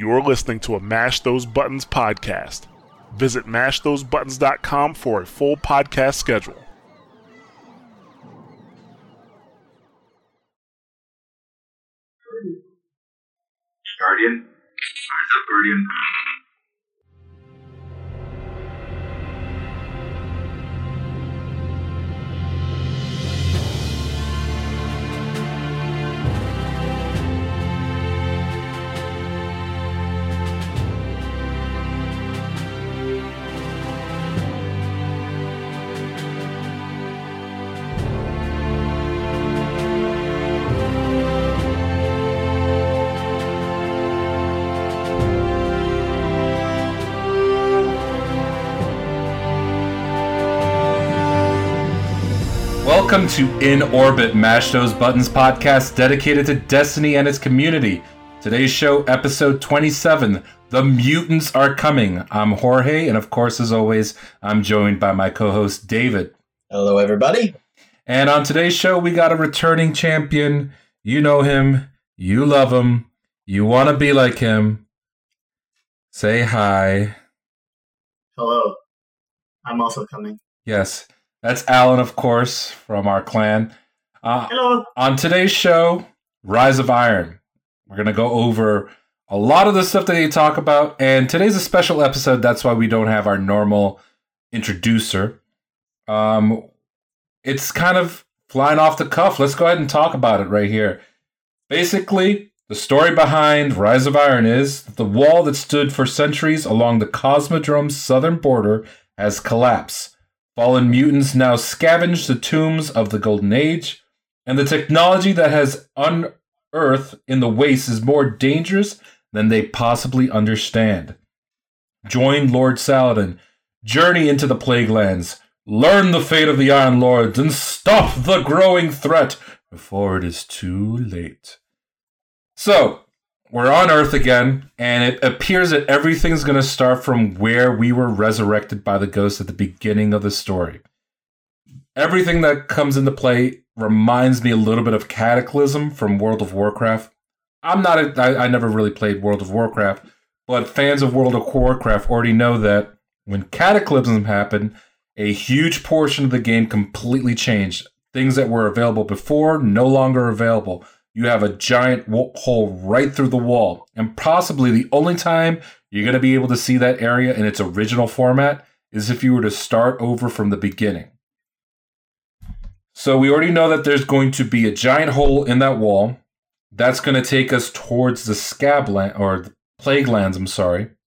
You're listening to a Mash Those Buttons podcast. Visit mashthosebuttons.com for a full podcast schedule. Guardian? Rise up, Guardian. Welcome to In Orbit, Mash Those Buttons podcast dedicated to Destiny and its community. Today's show, episode 27 The Mutants Are Coming. I'm Jorge, and of course, as always, I'm joined by my co host, David. Hello, everybody. And on today's show, we got a returning champion. You know him, you love him, you want to be like him. Say hi. Hello. I'm also coming. Yes, that's Alan, of course, from our clan. Uh, Hello. on today's show, Rise of Iron. We're going to go over a lot of the stuff that they talk about, and today's a special episode. That's why we don't have our normal introducer. Um, it's kind of flying off the cuff. Let's go ahead and talk about it right here. Basically, the story behind Rise of Iron is that the wall that stood for centuries along the Cosmodrome's southern border has collapsed. Fallen mutants now scavenge the tombs of the Golden Age, and the technology that has unearthed in the waste is more dangerous than they possibly understand. Join Lord Saladin, journey into the Plague Lands, learn the fate of the Iron Lords, and stop the growing threat before it is too late. So, we're on Earth again, and it appears that everything's going to start from where we were resurrected by the ghost at the beginning of the story. Everything that comes into play reminds me a little bit of Cataclysm from World of Warcraft. I'm not, a, I, I never really played World of Warcraft, but fans of World of Warcraft already know that when Cataclysm happened, a huge portion of the game completely changed. Things that were available before, no longer available you have a giant hole right through the wall. And possibly the only time you're going to be able to see that area in its original format is if you were to start over from the beginning. So we already know that there's going to be a giant hole in that wall. That's going to take us towards the scab land or the plague lands, I'm sorry.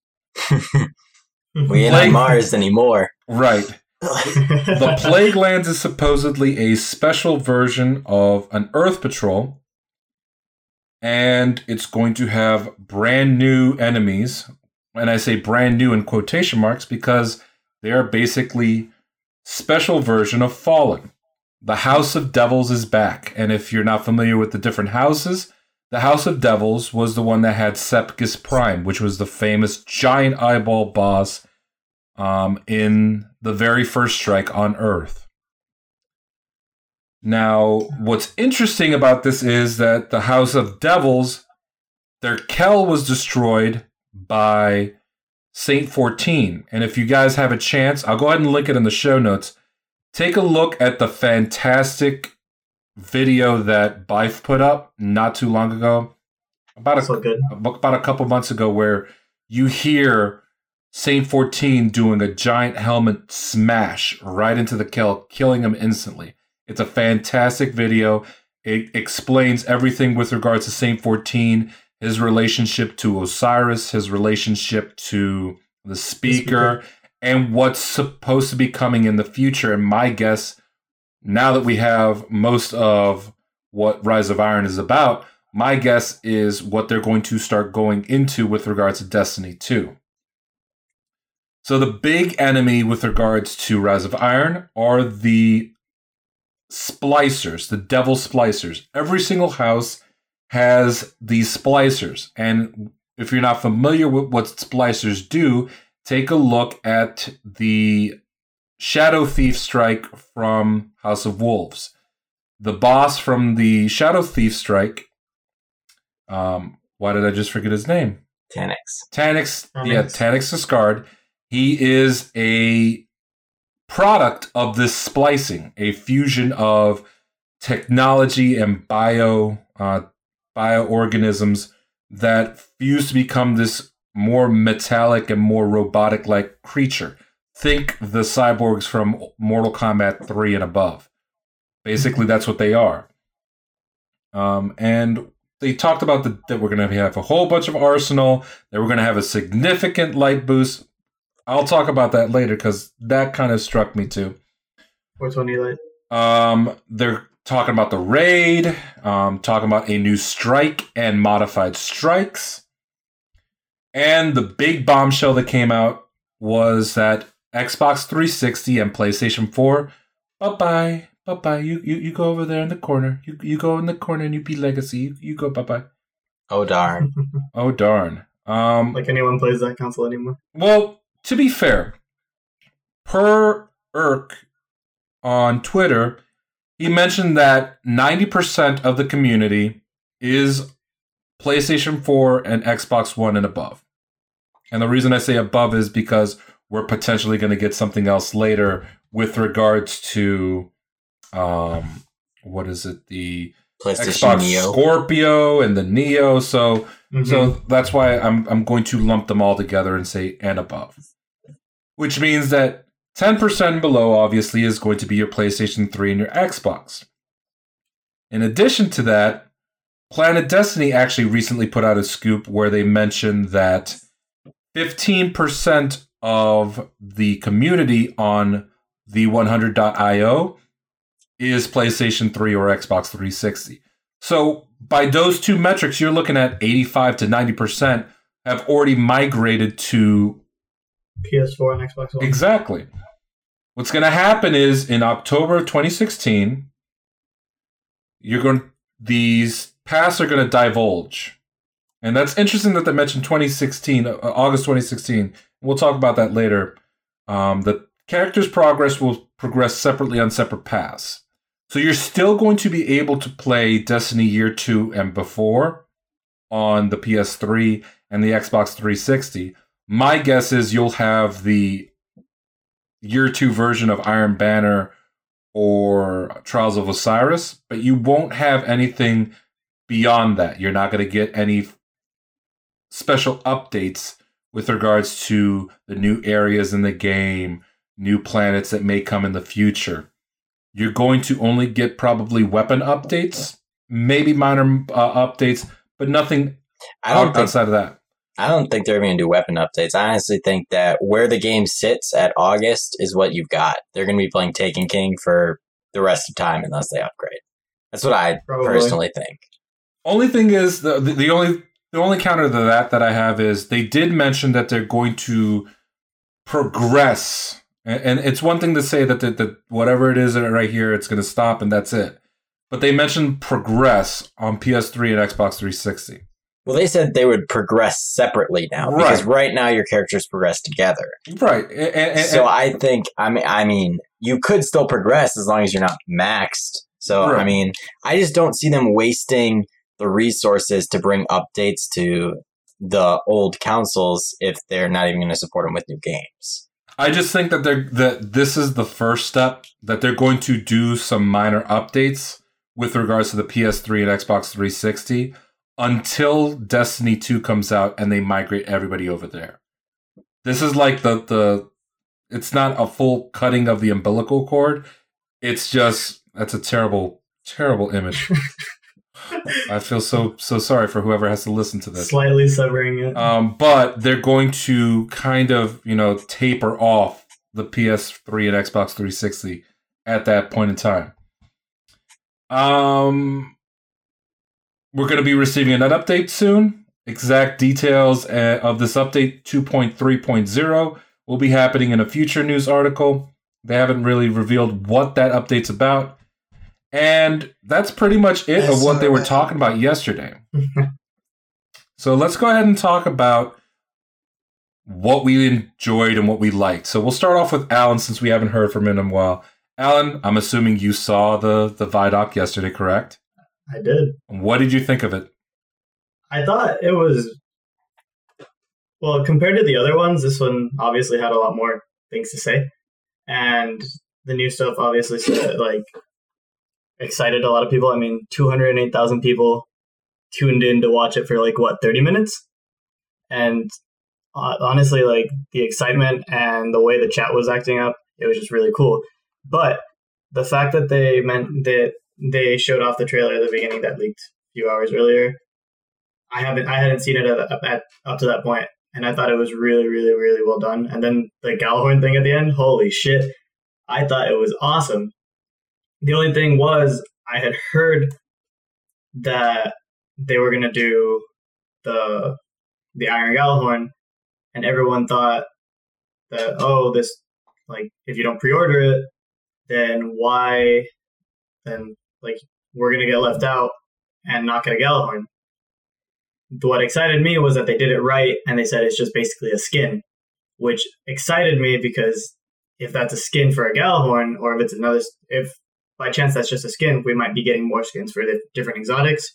We ain't on Mars anymore. Right. The Plague Lands is supposedly a special version of an Earth Patrol, and it's going to have brand new enemies. And I say brand new in quotation marks because they are basically special version of Fallen. The House of Devils is back, and if you're not familiar with the different houses, the House of Devils was the one that had Sepiks Prime, which was the famous giant eyeball boss um, in the very first strike on Earth. Now, what's interesting about this is that the House of Devils, their Kell was destroyed by Saint 14. And if you guys have a chance, I'll go ahead and link it in the show notes. Take a look at the fantastic video that Byf put up not too long ago. About a, so about a couple months ago where you hear Saint 14 doing a giant helmet smash right into the kill, killing him instantly. It's a fantastic video. It explains everything with regards to Saint 14, his relationship to Osiris, his relationship to the speaker, speaker. and what's supposed to be coming in the future. And my guess, now that we have most of what Rise of Iron is about, my guess is what they're going to start going into with regards to Destiny 2. So the big enemy with regards to Rise of Iron are the splicers, the devil splicers. Every single house has these splicers. And if you're not familiar with what splicers do, take a look at the Shadow Thief strike from House of Wolves. The boss from the Shadow Thief strike, um, why did I just forget his name? Taniks. Taniks, yeah, Taniks. Tanix Discard. He is a product of this splicing, a fusion of technology and bio uh, bioorganisms that fuse to become this more metallic and more robotic like creature. Think the cyborgs from Mortal Kombat 3 and above. Basically, that's what they are. Um, and they talked about the, that we're going to have a whole bunch of arsenal, that we're going to have a significant light boost. I'll talk about that later because that kind of struck me too. Which one do you like? Um, they're talking about the raid, um, talking about a new strike and modified strikes. And the big bombshell that came out was that Xbox 360 and PlayStation 4, bye bye, bye bye. You, you you go over there in the corner. You you go in the corner and you be legacy. You, you go bye bye. Oh darn. Oh darn. Um, like anyone plays that console anymore? well, to be fair, per Irk on Twitter, he mentioned that 90% of the community is PlayStation 4 and Xbox One and above. And the reason I say above is because we're potentially going to get something else later with regards to um what is it the PlayStation Xbox Neo. Scorpio and the Neo so Mhm. so that's why I'm I'm going to lump them all together and say and above. Which means that 10% below obviously is going to be your PlayStation 3 and your Xbox. In addition to that, Planet Destiny actually recently put out a scoop where they mentioned that 15% of the community on the 100.io is PlayStation 3 or Xbox 360. So by those two metrics, you're looking at 85 to 90% have already migrated to PS4 and Xbox One. exactly. What's going to happen is in October of 2016, you're going these paths are going to divulge. And that's interesting that they mentioned 2016, uh, August 2016. We'll talk about that later. Um, the character's progress will progress separately on separate paths. So you're still going to be able to play Destiny Year 2 and before on the PS3 and the Xbox 360. My guess is you'll have the Year 2 version of Iron Banner or Trials of Osiris, but you won't have anything beyond that. You're not going to get any special updates with regards to the new areas in the game, new planets that may come in the future. You're going to only get probably weapon updates, maybe minor uh, updates, but nothing I don't out- think outside of that. I don't think they're going to do weapon updates. I honestly think that where the game sits at August is what you've got. They're going to be playing Taken King for the rest of time unless they upgrade. That's what I Probably. personally think. Only thing is the, the the only the only counter to that that I have is they did mention that they're going to progress, and, and it's one thing to say that the, the whatever it is right here, it's going to stop and that's it. But they mentioned progress on PS3 and Xbox 360. Well, they said they would progress separately now right. because right now your characters progress together. Right, and, and- so I think I mean I mean you could still progress as long as you're not maxed. So I mean I just don't see them wasting the resources to bring updates to the old consoles if they're not even going to support them with new games. I just think that they're that this is the first step that they're going to do some minor updates with regards to the PS3 and Xbox 360 until Destiny 2 comes out and they migrate everybody over there. This is like the the it's not a full cutting of the umbilical cord. It's just that's a terrible terrible image. I feel so so sorry for whoever has to listen to this. Slightly severing it. Um, but they're going to kind of, you know, taper off the PS3 and Xbox 360 at that point in time. Um, we're going to be receiving an update soon. Exact details uh, of this update 2.3.0 will be happening in a future news article. They haven't really revealed what that update's about. And that's pretty much it of what they were talking about yesterday. So let's go ahead and talk about what we enjoyed and what we liked. So we'll start off with Alan since we haven't heard from him in a while. Alan, I'm assuming you saw the the Vidoc yesterday, correct? I did. What did you think of it? I thought it was Well, compared to the other ones, this one obviously had a lot more things to say, and the new stuff obviously said, like excited a lot of people. I mean, two hundred eight thousand people tuned in to watch it for like what thirty minutes, and uh, honestly, like the excitement and the way the chat was acting up, it was just really cool. But the fact that they meant that they showed off the trailer at the beginning that leaked a few hours earlier, I haven't I hadn't seen it at, at up to that point, and I thought it was really really really well done. And then the Gjallarhorn thing at the end, holy shit! I thought it was awesome. The only thing was I had heard that they were gonna do the the Iron Gjallarhorn, and everyone thought that oh this like if you don't pre-order it, then why then like we're gonna get left out and not get a Gjallarhorn. What excited me was that they did it right and they said it's just basically a skin, which excited me because if that's a skin for a Gjallarhorn, or if it's another, if by chance that's just a skin, we might be getting more skins for the different exotics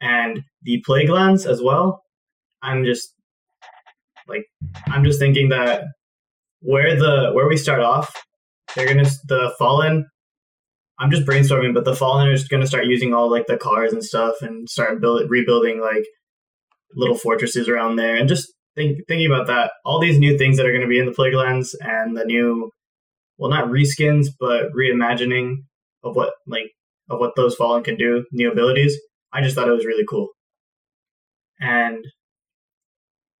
and the plague lands as well. I'm just like I'm just thinking that where the where we start off, they're gonna the fallen. I'm just brainstorming, but the fallen is gonna start using all like the cars and stuff and start build rebuilding like little fortresses around there and just think, thinking about that. All these new things that are gonna be in the plague lands and the new well not reskins but reimagining of what like of what those fallen can do, new abilities. I just thought it was really cool. And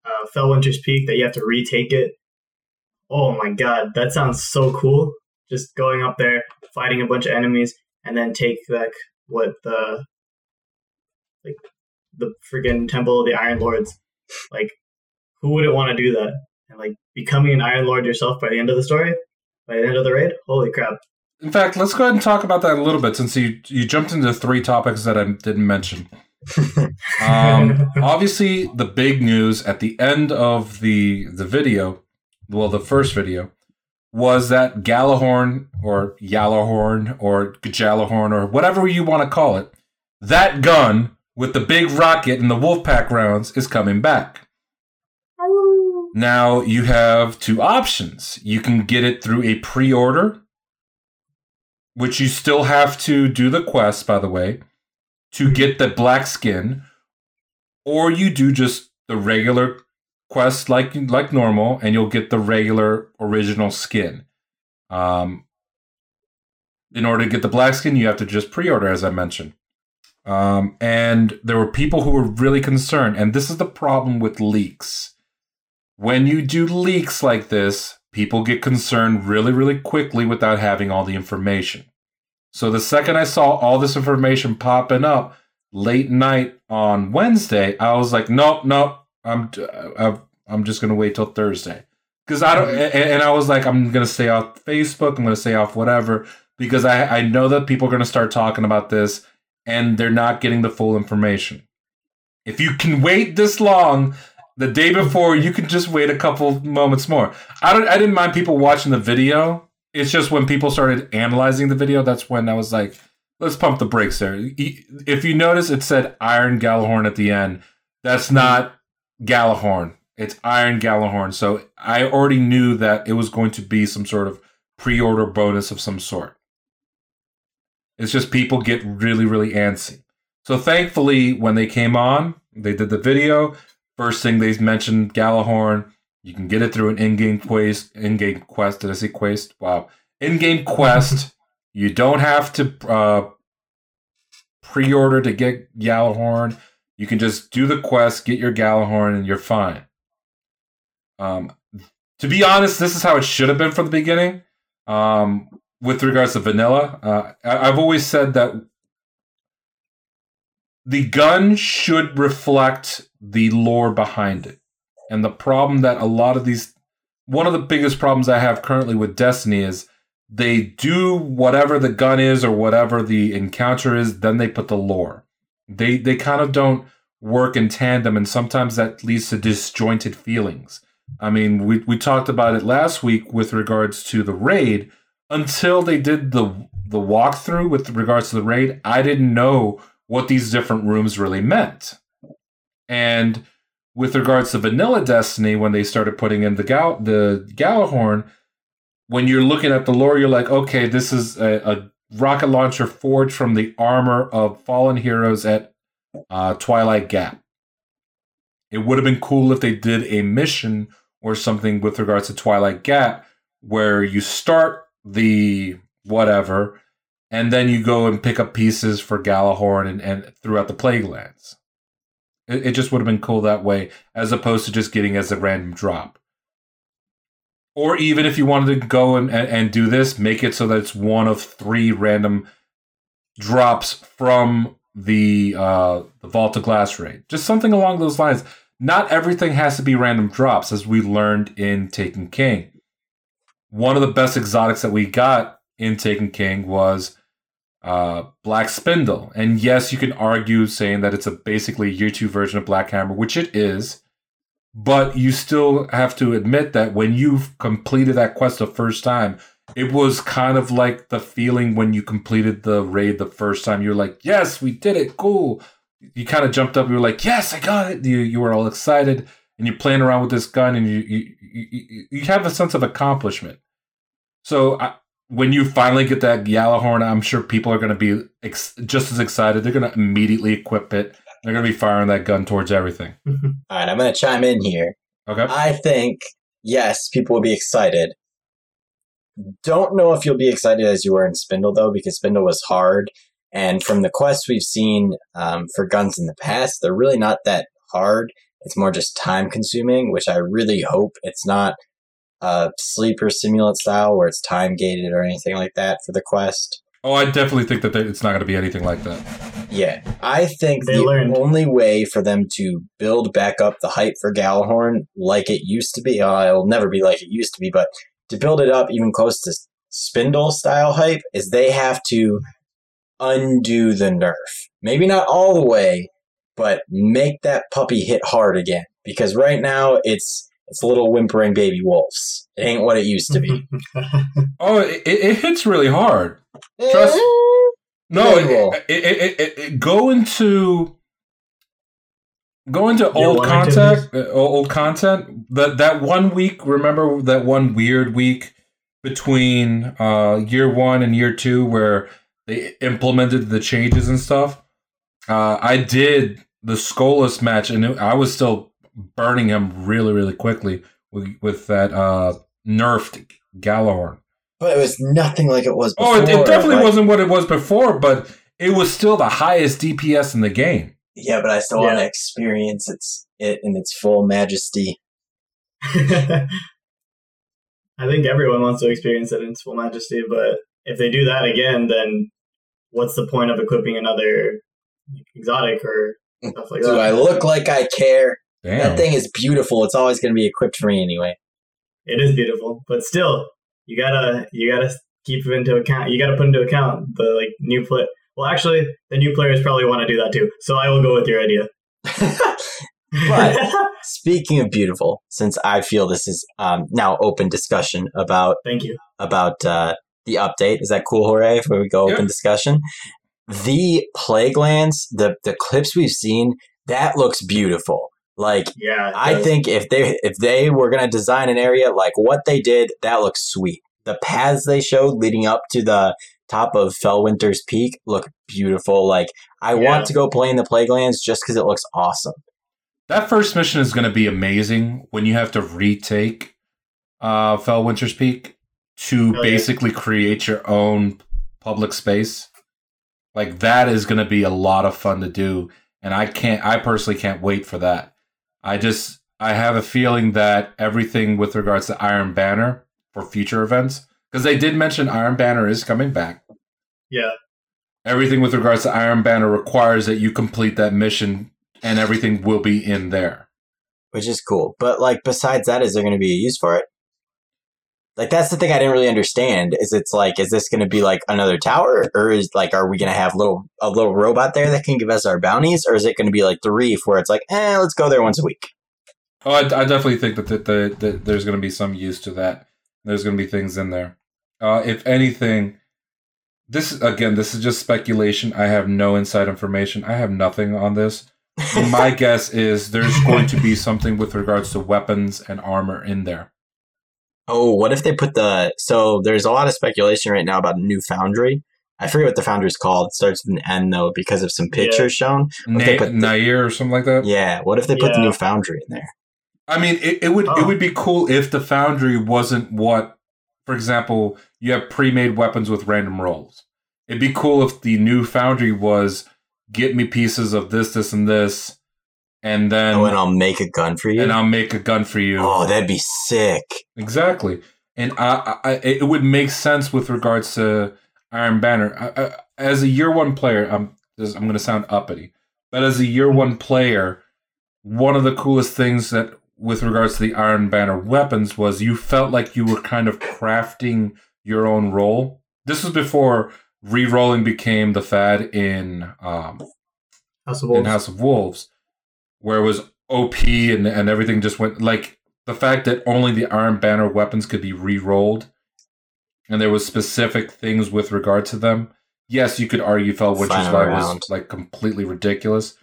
uh, Felwinter's Peak that you have to retake it. Oh my god, that sounds so cool! Just going up there, fighting a bunch of enemies, and then take like what the like the freaking Temple of the Iron Lords. Like, who wouldn't want to do that? And like becoming an Iron Lord yourself by the end of the story, by the end of the raid. Holy crap! In fact, let's go ahead and talk about that a little bit since you you jumped into three topics that I didn't mention. um, obviously, the big news at the end of the the video, well, the first video, was that Gjallarhorn or Yallahorn or Gajalahorn or whatever you want to call it, that gun with the big rocket and the Wolfpack rounds is coming back. Now you have two options. You can get it through a pre-order, which you still have to do the quest, by the way to get the black skin, or you do just the regular quest like like normal, and you'll get the regular original skin. Um, in order to get the black skin, you have to just pre-order, as I mentioned. Um, and there were people who were really concerned, and this is the problem with leaks. When you do leaks like this, people get concerned really, really quickly without having all the information. So the second I saw all this information popping up late night on Wednesday, I was like, nope, nope, I'm uh, I'm just gonna wait till Thursday because I don't. Mm-hmm. And, and, I was like, I'm gonna stay off Facebook. I'm gonna stay off whatever because I I know that people are gonna start talking about this and they're not getting the full information. If you can wait this long, the day before, you can just wait a couple moments more. I don't. I didn't mind people watching the video it's just when people started analyzing the video, that's when I was like, let's pump the brakes there. If you notice, it said Iron Gjallarhorn at the end. That's not Gjallarhorn. It's Iron Gjallarhorn. So I already knew that it was going to be some sort of pre-order bonus of some sort. It's just people get really, really antsy. So thankfully, when they came on, they did the video. First thing they mentioned Galahorn. You can get it through an in-game quest. In-game quest. Did I say quest? Wow. In-game quest. you don't have to uh, pre-order to get Galahorn. You can just do the quest, get your Galahorn, and you're fine. Um, to be honest, this is how it should have been from the beginning. Um, with regards to vanilla, uh, I- I've always said that the gun should reflect the lore behind it. And the problem that a lot of these, one of the biggest problems I have currently with Destiny is they do whatever the gun is or whatever the encounter is, then they put the lore. They they kind of don't work in tandem, and sometimes that leads to disjointed feelings. I mean, we we talked about it last week with regards to the raid. Until they did the the walkthrough with regards to the raid, I didn't know what these different rooms really meant. And with regards to Vanilla Destiny, when they started putting in the Gal- the Galahorn, when you're looking at the lore, you're like, okay, this is a, a rocket launcher forged from the armor of fallen heroes at uh, Twilight Gap. It would have been cool if they did a mission or something with regards to Twilight Gap where you start the whatever and then you go and pick up pieces for Galahorn and, and throughout the Plaguelands. It, it just would have been cool that way as opposed to just getting as a random drop. Or even if you wanted to go and, and, and do this, make it so that it's one of three random drops from the uh, the Vault of Glass raid. Just something along those lines. Not everything has to be random drops, as we learned in Taken King. One of the best exotics that we got in Taken King was uh, Black Spindle. And yes, you can argue saying that it's a basically year two version of Black Hammer, which it is. But you still have to admit that when you've completed that quest the first time, it was kind of like the feeling when you completed the raid the first time. You're like, yes, we did it, cool. You kind of jumped up. You were like, yes, I got it. You you were all excited, and you're playing around with this gun, and you you you, you have a sense of accomplishment. So I, when you finally get that Gjallarhorn, I'm sure people are going to be ex- just as excited. They're going to immediately equip it. They're going to be firing that gun towards everything. All right, I'm going to chime in here. Okay. I think, yes, people will be excited. Don't know if you'll be excited as you were in Spindle, though, because Spindle was hard. And from the quests we've seen um, for guns in the past, they're really not that hard. It's more just time consuming, which I really hope it's not a sleeper simulant style where it's time gated or anything like that for the quest. Oh, I definitely think that they- it's not going to be anything like that. Yeah, I think They the learned. only way for them to build back up the hype for Galahorn like it used to be, uh, it'll never be like it used to be, but to build it up even close to Spindle style hype is they have to undo the nerf. Maybe not all the way, but make that puppy hit hard again. Because right now it's it's little whimpering baby wolves. It ain't what it used to be. Oh, it, it it hits really hard. Trust- No, it, Debatable. it, it, it, it, it- go into go into Year old content. Uh, old content. That that one week. Remember that one weird week between uh, year one and year two where they implemented the changes and stuff. Uh, I did the Skolas match, and it- I was still burning him really, really quickly with, with that uh, nerfed Galahorn. But it was nothing like it was before. Oh, it, it definitely Like- wasn't what it was before, but it was still the highest DPS in the game. Yeah, but I still want to experience its it in its full majesty. I think everyone wants to experience it in its full majesty, but if they do that again, then what's the point of equipping another exotic or stuff like Do that? Do I look like I care? Damn. That thing is beautiful. It's always going to be equipped for me anyway. It is beautiful, but still, you gotta you gotta keep into account. You gotta put into account the like new play. Well, actually, the new players probably want to do that too. So I will go with your idea. But- Speaking of beautiful, since I feel this is um, now open discussion about Thank you. about uh, the update. Is that cool, Jorge? If we go Yeah. open discussion, the plague lands, the the clips we've seen, that looks beautiful. Like Yeah, I think if they if they were gonna design an area like what they did, that looks sweet. The paths they showed leading up to the top of Felwinter's Peak look beautiful. Like I Yeah. want to go play in the Plaguelands just because it looks awesome. that first mission is going to be amazing when you have to retake uh, Felwinter's Peak to Oh, yeah. basically create your own public space. Like that is going to be a lot of fun to do, and I can't. I personally can't wait for that. I just I have a feeling that everything with regards to Iron Banner for future events, because they did mention Iron Banner is coming back. Yeah, everything with regards to Iron Banner requires that you complete that mission, and everything will be in there. which is cool. But like besides that, is there going to be a use for it? Like that's the thing I didn't really understand. Is it's like is this going to be like another tower, or is like are we going to have little a little robot there that can give us our bounties, or is it going to be like the reef where it's like eh, let's go there once a week? Oh, I, I definitely think that, that, that, that there's going to be some use to that. There's going to be things in there. Uh, if anything, this again, this is just speculation. I have no inside information. I have nothing on this. my guess is there's going to be something with regards to weapons and armor in there. Oh, what if they put the so there's a lot of speculation right now about a new foundry. I forget what the foundry's called. It starts with an N though because of some pictures shown. Na- they put the- Nair or something like that. Yeah, what if they put the new foundry in there? I mean, it, it would it Oh. would be cool if the foundry wasn't what, for example, you have pre-made weapons with random rolls. It'd be cool if the new foundry was get me pieces of this, this, and this, and then oh, and I'll make a gun for you. and I'll make a gun for you. oh, that'd be sick. Exactly, and I, I, it would make sense with regards to Iron Banner. I, I, as a year one player, I'm this- I'm going to sound uppity, but as a year one player, one of the coolest things that with regards to the Iron Banner weapons was you felt like you were kind of crafting your own role. This was before re-rolling became the fad in um, House of in House of Wolves, where it was OP and, and everything just went like the fact that only the Iron Banner weapons could be re-rolled, and there was specific things with regard to them. Yes, you could argue felt Witcher's Final Light was like completely ridiculous,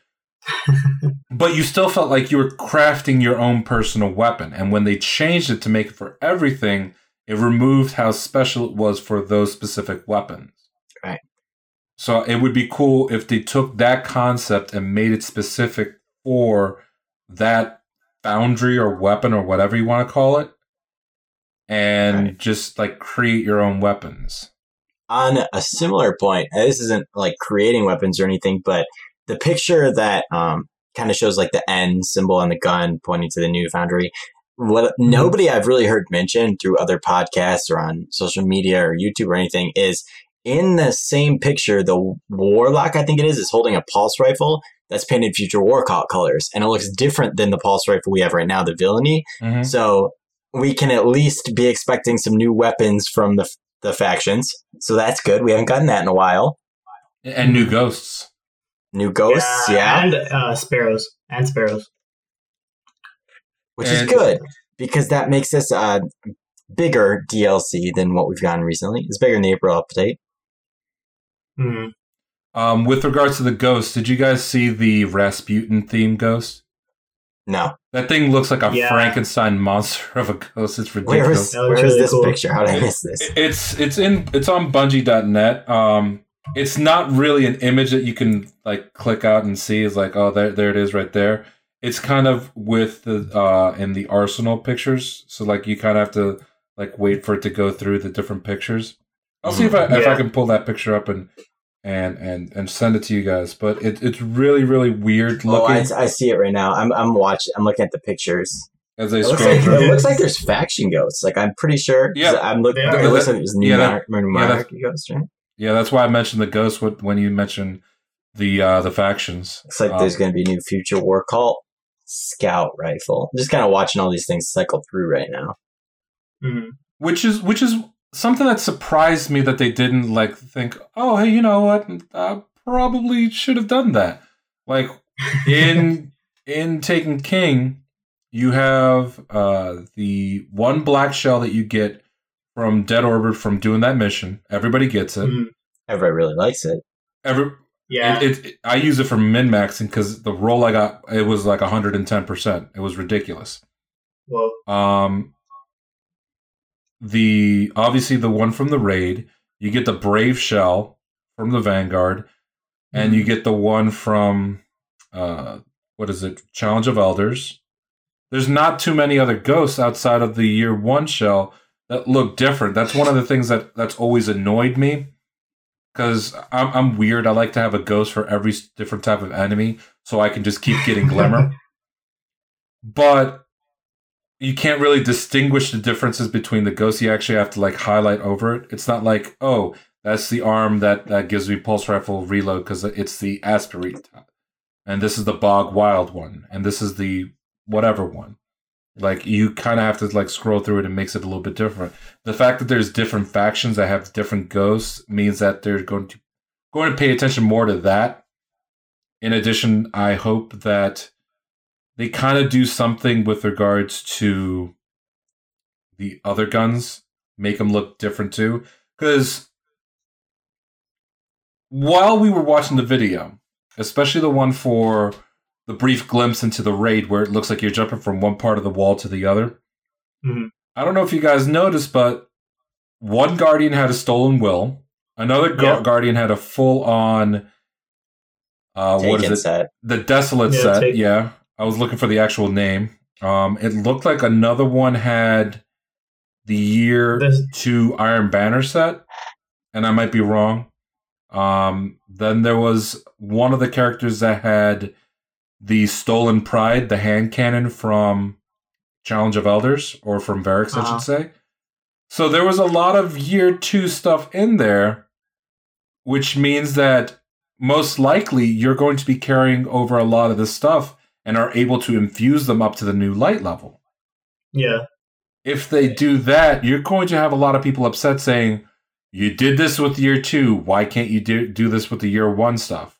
but you still felt like you were crafting your own personal weapon. And when they changed it to make it for everything, it removed how special it was for those specific weapons. Right. So it would be cool if they took that concept and made it specific for that foundry or weapon or whatever you want to call it, and Right. just like create your own weapons. On a similar point, this isn't like creating weapons or anything, but the picture that um, kind of shows like the N symbol on the gun pointing to the new foundry. What nobody I've really heard mention through other podcasts or on social media or YouTube or anything is in the same picture, the warlock, I think it is, is holding a pulse rifle that's painted future war colors. And it looks different than the pulse rifle we have right now, the villainy. Mhm. So we can at least be expecting some new weapons from the the factions. So that's good. We haven't gotten that in a while. And new ghosts. New ghosts, yeah, And uh, sparrows. And sparrows. which is good because that makes this a bigger DLC than what we've gotten recently. It's bigger than the April update. Mhm. Um, with regards to the ghosts, did you guys see the Rasputin theme ghost? No, That thing looks like a Yeah. Frankenstein monster of a ghost. It's ridiculous. is That looks where is this cool. picture? How did I miss this? It's it's in it's on Bungie.net. Um, it's not really an image that you can like click out and see. It's like oh there there it is right there. It's kind of with the uh in the arsenal pictures. So like you kind of have to like wait for it to go through the different pictures. I'll see if I if I can pull that picture up and and and and send it to you guys. But it, it's really really weird Oh, looking I, I see it right now. I'm I'm watching. I'm looking at the pictures. as I It looks, scroll like, it looks like there's faction ghosts. Like I'm pretty sure. Yeah. I'm looking. They are. It looks like there's new Yeah, that- Mar- Mar- yeah, that's- ghosts. Right? Yeah, that's why I mentioned the ghost when- when you mentioned the uh the factions. Looks like Um, there's going to be a new future war cult scout rifle. I'm just kind of watching all these things cycle through right now. Mhm. which is which is something that surprised me that they didn't like think oh hey you know what i probably should have done that like in in taken king you have uh the one black shell that you get from dead orbit from doing that mission everybody gets it Mhm. Everybody really likes it. every Yeah. it, it, i use it for min maxing because the roll i got it was like 110% it was ridiculous well, Um, the obviously the one from the raid, you get the brave shell from the vanguard, and you get the one from uh, what is it? Challenge of Elders. There's not too many other ghosts outside of the year one shell that look different. That's one of the things that that's always annoyed me because I'm, I'm weird. I like to have a ghost for every different type of enemy, so I can just keep getting glimmer. but you can't really distinguish the differences between the ghosts. You actually have to like highlight over it. It's not like, oh, that's the arm that, that gives me pulse rifle reload because it's the aspirate. And this is the bog wild one. And this is the whatever one. Like you kind of have to like scroll through it and makes it a little bit different. The fact that there's different factions that have different ghosts means that they're going to going to pay attention more to that. In addition, I hope that they kind of do something with regards to the other guns, make them look different too. Because while we were watching the video, especially the one for the brief glimpse into the raid where it looks like you're jumping from one part of the wall to the other. Mhm. I don't know if you guys noticed, but one guardian had a stolen will. Another gu- Yeah. guardian had a full on. Uh, what Taken is it? set. The desolate Yeah, set. take- Yeah, I was looking for the actual name. Um, it looked like another one had the year This- two Iron Banner set, and I might be wrong. Um, then there was one of the characters that had the Stolen Pride, the hand cannon from Challenge of Elders, or from Variks, I Uh-huh. should say. So there was a lot of year two stuff in there, which means that most likely you're going to be carrying over a lot of this stuff and are able to infuse them up to the new light level. Yeah. If they do that, you're going to have a lot of people upset saying, You did this with year two. Why can't you do, do this with the year one stuff?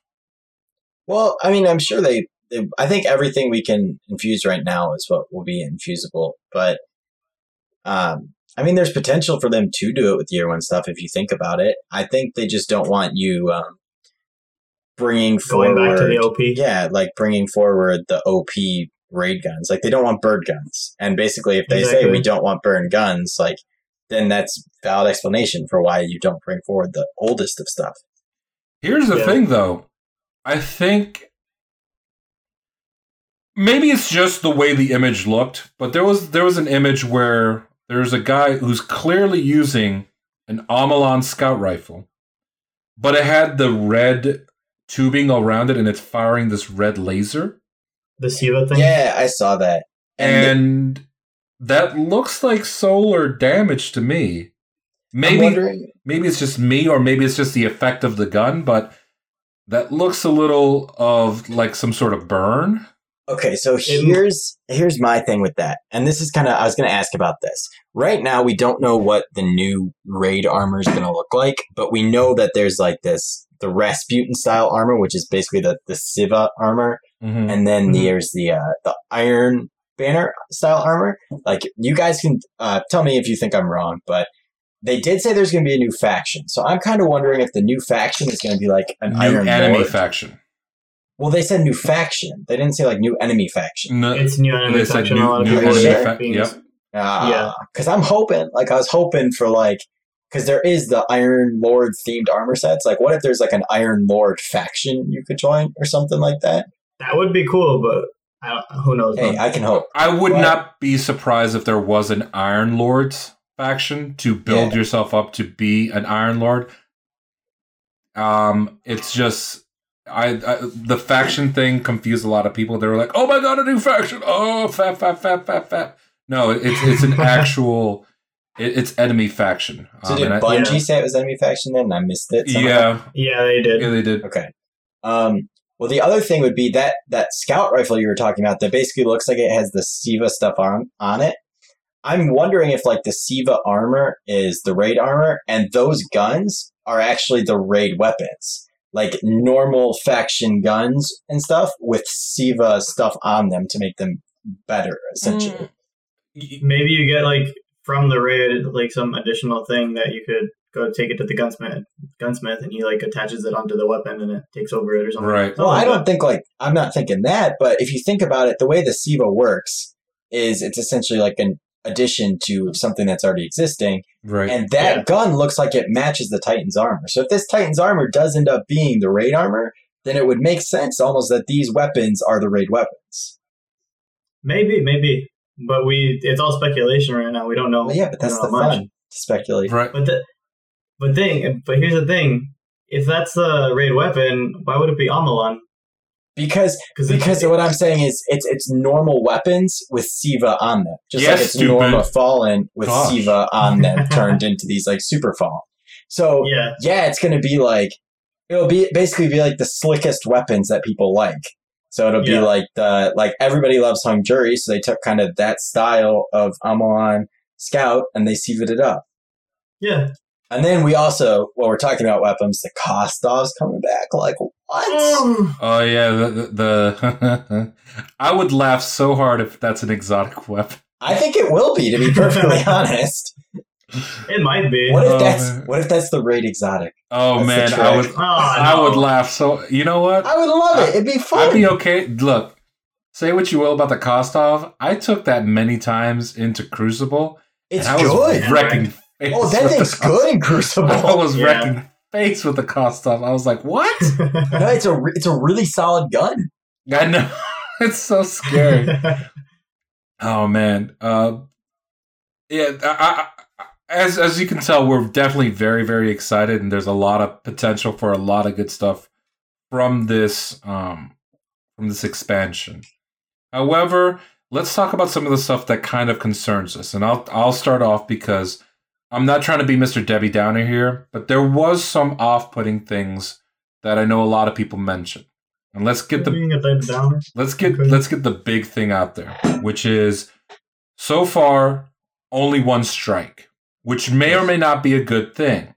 Well, I mean, I'm sure they, they. I think everything we can infuse right now is what will be infusable. But, um, I mean, there's potential for them to do it with year one stuff if you think about it. I think they just don't want you um, bringing Going forward. back to the OP. Yeah, like bringing forward the OP raid guns. Like they don't want bird guns. And basically, if they say we don't want bird guns, like then that's valid explanation for why you don't bring forward the oldest of stuff. Here's the Yeah. thing, though. I think maybe it's just the way the image looked, but there was there was an image where there's a guy who's clearly using an Omolon scout rifle, but it had the red tubing all around it, and it's firing this red laser, The Siva thing. Yeah, I saw that. And, and that looks like solar damage to me. Maybe wondering, maybe it's just me or maybe it's just the effect of the gun but that looks a little of like some sort of burn Okay, so here's here's my thing with that. And this is kind of I was going to ask about this. Right now we don't know what the new raid armor is going to look like, but we know that there's like this the Rasputin style armor which is basically the the Siva armor Mhm. and then Mhm. there's the uh the Iron Banner style armor. Like you guys can uh tell me if you think I'm wrong, but they did say there's going to be a new faction. So I'm kind of wondering if the new faction is going to be like an new Iron enemy Lord. faction Well, they said new faction. They didn't say like new enemy faction. no, It's new enemy They said faction. new- a lot of new enemy are fa- yep. Ah, Yeah. Because I'm hoping, like, I was hoping for, like, because there is the Iron Lord themed armor sets. Like, what if there's, like, an Iron Lord faction you could join or something like that? That would be cool, but I don't, who knows? Hey. I can hope. i would But- not be surprised if there was an iron lords faction to build Yeah. yourself up to be an iron lord um it's just I, I the faction thing confused a lot of people they were like oh my god a new faction oh fat fat fat fat fat no it's it's an actual it, it's enemy faction So Um, did and I- Bungie yeah. say it was enemy faction then I missed it? somehow? yeah yeah, they did. yeah they did Okay. Um, well, the other thing would be that that scout rifle you were talking about that basically looks like it has the Siva stuff on on it. I'm wondering if like the Siva armor is the raid armor, and those guns are actually the raid weapons, like normal faction guns and stuff with Siva stuff on them to make them better, essentially. Y- Maybe you get like from the raid like some additional thing that you could go take it to the gunsmith, gunsmith, and he like attaches it onto the weapon and it takes over it or something. Right. Well, Something I don't that. think like I'm not thinking that, but if you think about it, the way the Siva works is it's essentially like an addition to something that's already existing. right And that Yeah. gun looks like it matches the Titan's armor. So if this Titan's armor does end up being the raid armor, then it would make sense almost that these weapons are the raid weapons. Maybe, maybe, but we it's all speculation right now. We don't know. Well, yeah, but that's the much. fun to speculate. right But the but thing, but here's the thing: if that's the raid weapon, why would it be Omolon? Because Because because what I'm saying is it's it's normal weapons with Siva on them. Just Yes, like it's stupid. Norma Fallen with Gosh. Siva on them turned into these like super fallen. So yeah, yeah, it's gonna be like it'll be basically be like the slickest weapons that people like. So it'll be like the like everybody loves hung jury, so they took kind of that style of Omolon Scout and they sieved it up. yeah. And then we also, while we're talking about weapons, the Kostov's coming back. Like what? Um, oh yeah the, the, the i would laugh so hard if that's an exotic weapon I think it will be, to be perfectly honest. It might be. What if Oh, that's man. what if that's the raid exotic? Oh That's man, I would trick. Oh, I would laugh so you know what? I would love it. It'd be fun. I'd be okay. Look, say what you will about the Kostov. I took that many times into Crucible. it's and I was good. wrecking face Oh, that thing's good in Crucible. I was Yeah. wrecking face with the Kostov. I was like, what? no, it's a re- it's a really solid gun. I know. it's so scary. Oh man. Uh, yeah. I, I, as as you can tell, we're definitely very very excited, and there's a lot of potential for a lot of good stuff from this um from this expansion. However, let's talk about some of the stuff that kind of concerns us, and I'll I'll start off because I'm not trying to be Mr. Debbie Downer here, but there was some off-putting things that I know a lot of people mentioned. And let's get the Being a Debbie Downer. let's get Okay. let's get the big thing out there, which is so far only one strike, which may or may not be a good thing.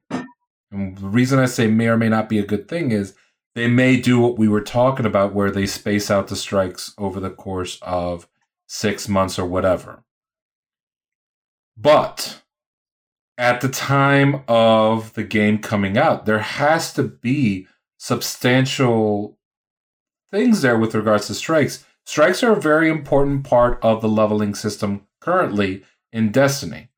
And the reason I say may or may not be a good thing is they may do what we were talking about, where they space out the strikes over the course of six months or whatever. But at the time of the game coming out, there has to be substantial things there with regards to strikes. Strikes are a very important part of the leveling system currently in Destiny.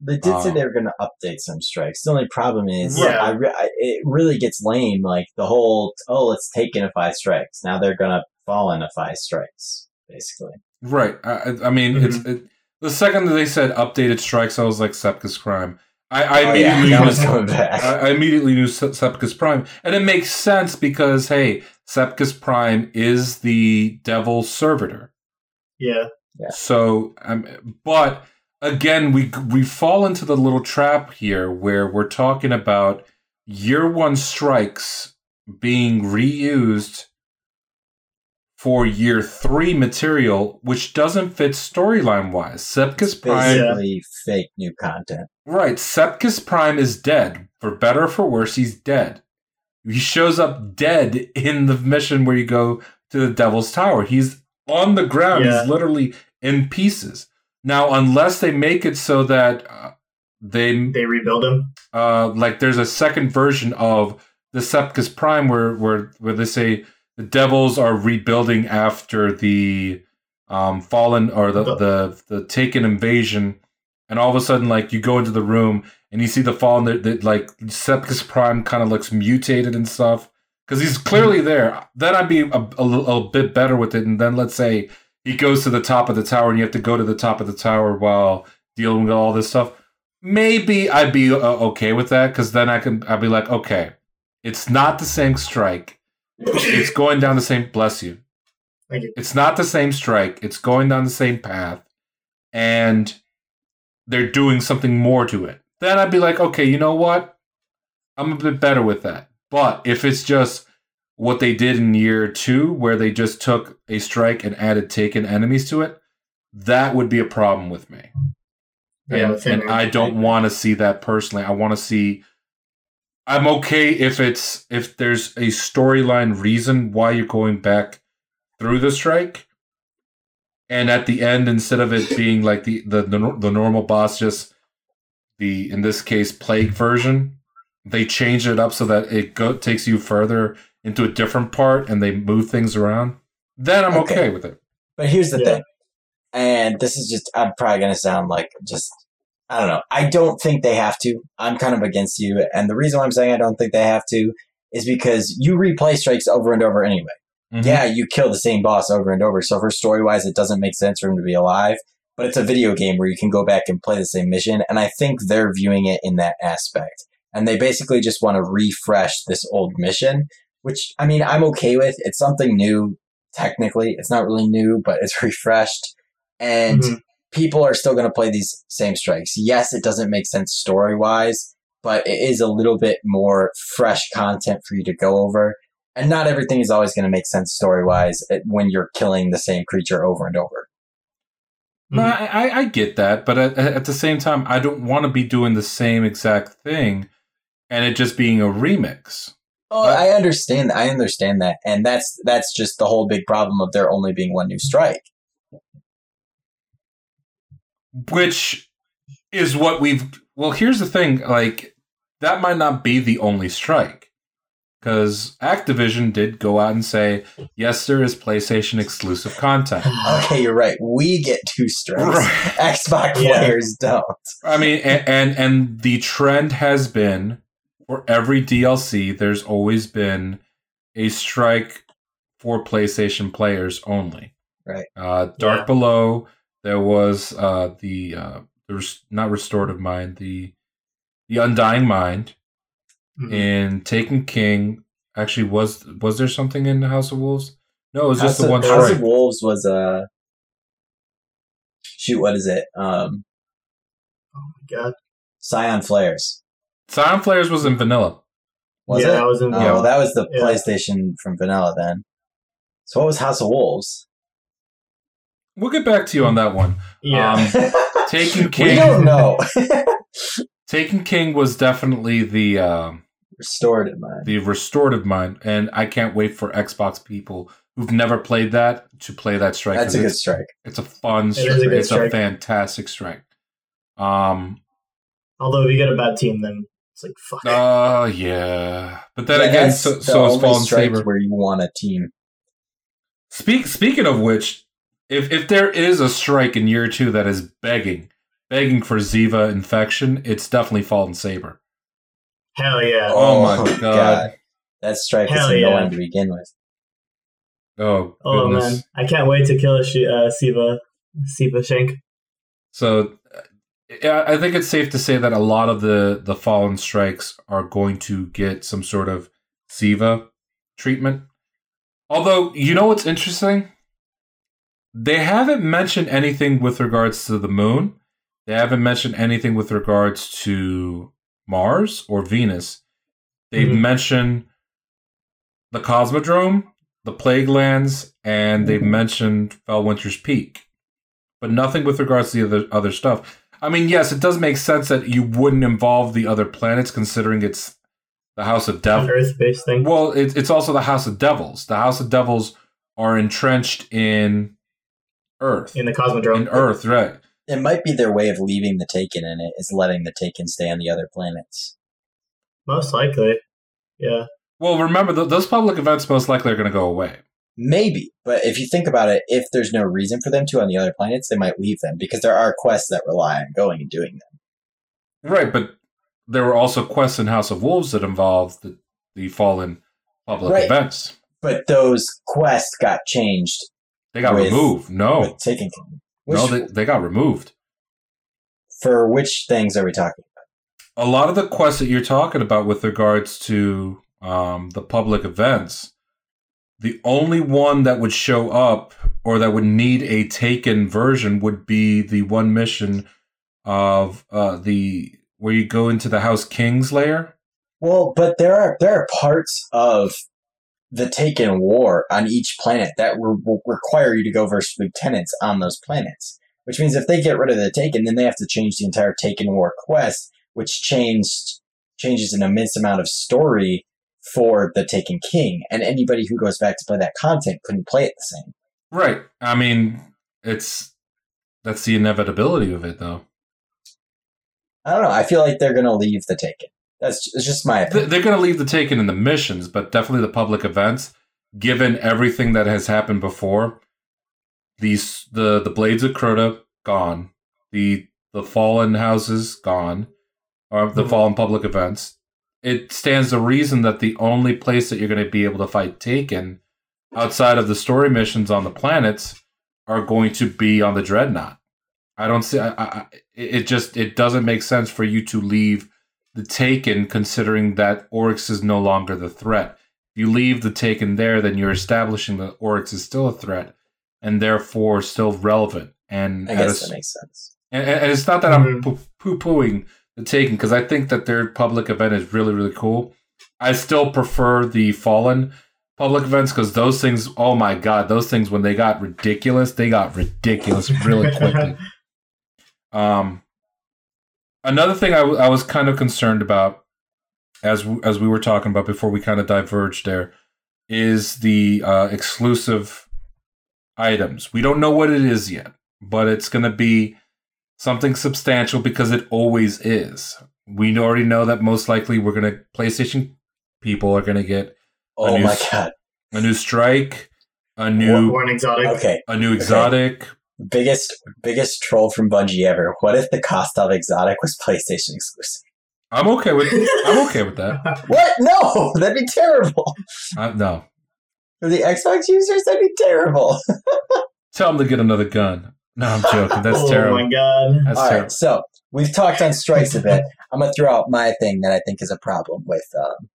They did say Um, they were going to update some strikes. The only problem is, Yeah. I re- I, it really gets lame. Like the whole, oh, let's take in a five strikes. Now they're going to fall into five strikes, basically. Right. I, I- I mean, it's it, the second that they said updated strikes, I was like Sepiks Prime. I, I oh, immediately yeah, knew was coming back. I, I immediately knew Se- Sepiks Prime, and it makes sense because hey, Sepiks Prime is the Devil's Servitor. Yeah. So, um, but again, we we fall into the little trap here where we're talking about year one strikes being reused for year three material, which doesn't fit storyline wise. Sepiks Prime, basically fake new content. right? Sepiks Prime is dead. For better or for worse, he's dead. He shows up dead in the mission where you go to the Devil's Tower. He's on the ground. Yeah. He's literally in pieces. Now, unless they make it so that uh, they They rebuild him. uh, like there's a second version of the Sepiks Prime where where where they say the devils are rebuilding after the um fallen or the the the taken invasion. And all of a sudden like you go into the room and you see the fallen that, that like Sepiks Prime kind of looks mutated and stuff. Because he's clearly there. Then I'd be a, a, little- a bit better with it. And then let's say he goes to the top of the tower and you have to go to the top of the tower while dealing with all this stuff maybe I'd be uh, okay with that because then I can I'd be like, okay, it's not the same strike. It's going down the same. Bless you. You. It's not the same strike. It's going down the same path, and they're doing something more to it. Then I'd be like, okay, you know what? I'm a bit better with that. But if it's just what they did in year two, where they just took a strike and added taken enemies to it, that would be a problem with me Yeah, and, and. I don't want to see that personally. I want to see. I'm okay if it's if there's a storyline reason why you're going back through the strike, and at the end, instead of it being like the the the, the normal boss, just the in this case plague version, they change it up so that it go, takes you further into a different part, and they move things around. Then I'm okay, Okay. with it. But here's the Yeah. thing, and this is just, I'm probably going to sound like just, I don't know. I don't think they have to. I'm kind of against you. And the reason why I'm saying I don't think they have to is because you replay strikes over and over anyway. Mhm. Yeah, you kill the same boss over and over. So for story wise, it doesn't make sense for him to be alive. But it's a video game where you can go back and play the same mission. And I think they're viewing it in that aspect. And they basically just want to refresh this old mission, which I mean, I'm okay with. It's something new. Technically, it's not really new, but it's refreshed. And Mhm. people are still going to play these same strikes. Yes, it doesn't make sense story wise, but it is a little bit more fresh content for you to go over. And not everything is always going to make sense story wise when you're killing the same creature over and over. No, I, I- I get that, but at, at the same time, I don't want to be doing the same exact thing, and it just being a remix. Oh, I understand. I understand that, and that's that's just the whole big problem of there only being one new strike. Which is what we've. Well, here's the thing. Like that might not be the only strike, because Activision did go out and say, yes, there is PlayStation exclusive content. Okay, you're right. We get two strikes. Right. Xbox Yeah. players don't. I mean, and, and and the trend has been for every DLC, there's always been a strike for PlayStation players only. Right. Uh, Dark Yeah. Below, there was uh, the uh, there's not restorative mind, the the Undying Mind Mhm. in Taken King. Actually, was was there something in the House of Wolves? No, it was just House, the one of, House strike. of Wolves was Uh, shoot, what is it? Um, oh my God. Scion Flares. Scion Flares was in vanilla. Was yeah, it? I was in. Oh, Yeah. well, that was the Yeah. PlayStation from Vanilla then. So what was House of Wolves? We'll get back to you on that one. yeah. Um, Taken we King. don't know. Taken King was definitely the um Restored in mind. the restorative mind, and I can't wait for Xbox people who've never played that to play that strike. That's 'cause a good it's, strike. it's a fun is strike. a good it's a fantastic strike. Um. Although if you get a bad team, then it's like fuck. Oh yeah, but then Yeah, again, so, the so is Fallen Saber. where you want a team. Speak speaking of which, if if there is a strike in year two that is begging, begging for Siva infection, it's definitely Fallen Saber. Hell yeah. Oh my God. That strike Hell is yeah. annoying to begin with. Oh, Oh man, I can't wait to kill a Shi- uh, Siva, Siva Shank. So uh, yeah, I think it's safe to say that a lot of the the fallen strikes are going to get some sort of Siva treatment. Although, you know what's interesting? They haven't mentioned anything with regards to the moon. They haven't mentioned anything with regards to Mars or Venus. They've Mhm. mentioned the Cosmodrome, the Plague Lands, and they've Mhm. mentioned Felwinter's Peak but nothing with regards to the other other stuff. I mean, yes, it does make sense that you wouldn't involve the other planets, considering it's the House of Devils. Earth-based thing. Well, it, it's also the House of Devils. The House of Devils are entrenched in Earth, in the Cosmodrome. in Earth, right? It might be their way of leaving the Taken in it, is letting the Taken stay on the other planets. Most likely. Yeah. Well, remember th- those public events most likely are going to go away. Maybe, but if you think about it, if there's no reason for them to on the other planets, they might leave them because there are quests that rely on going and doing them. Right, but there were also quests in House of Wolves that involved the, the fallen public Right. events. But those quests got changed They got With- removed. No, Taken no, they, they got removed. for which things are we talking about? a lot of the quests that you're talking about with regards to um, the public events, the only one that would show up or that would need a taken version would be the one mission of uh, the where you go into the House King's lair. Well, but there are there are parts of the Taken War on each planet that re- will require you to go versus lieutenants on those planets. Which means if they get rid of the Taken, then they have to change the entire Taken War quest, which changed changes an immense amount of story for the Taken King. And anybody who goes back to play that content couldn't play it the same. Right. I mean, it's that's the inevitability of it, though. I don't know. I feel like they're gonna leave the Taken. That's it's just my opinion. They're going to leave the taken in the missions, but definitely the public events. Given everything that has happened before, these the the blades of Crota gone, the the fallen houses gone, or the Mhm. fallen public events. It stands to reason that the only place that you're going to be able to fight Taken outside of the story missions on the planets are going to be on the Dreadnought. I don't see. I, I, I- it just it doesn't make sense for you to leave the Taken, considering that Oryx is no longer the threat. If you leave the Taken there, then you're establishing that Oryx is still a threat and therefore still relevant. And I guess a- that makes sense. and, and and it's not that I'm Mhm. poo pooing the Taken because I think that their public event is really really cool. I still prefer the Fallen public events because those things. Oh my god, those things when they got ridiculous, they got ridiculous really quickly. Um, another thing I, w- I was kind of concerned about as w- as we were talking about before we kind of diverged there is the uh, exclusive items. We don't know what it is yet, but it's going to be something substantial because it always is. We already know that most likely we're gonna PlayStation people are gonna get Oh new my god. a new strike, a new or an exotic. Okay. a new exotic. Biggest biggest troll from Bungie ever. What if the cost of exotic was PlayStation exclusive? I'm okay with I'm okay with that. What? No, that'd be terrible. Uh, no, For the Xbox users, that'd be terrible. tell them to get another gun. No, I'm joking. That's oh terrible. Oh my god. That's All terrible. right, so we've talked on strikes a bit. I'm gonna throw out my thing that I think is a problem with um,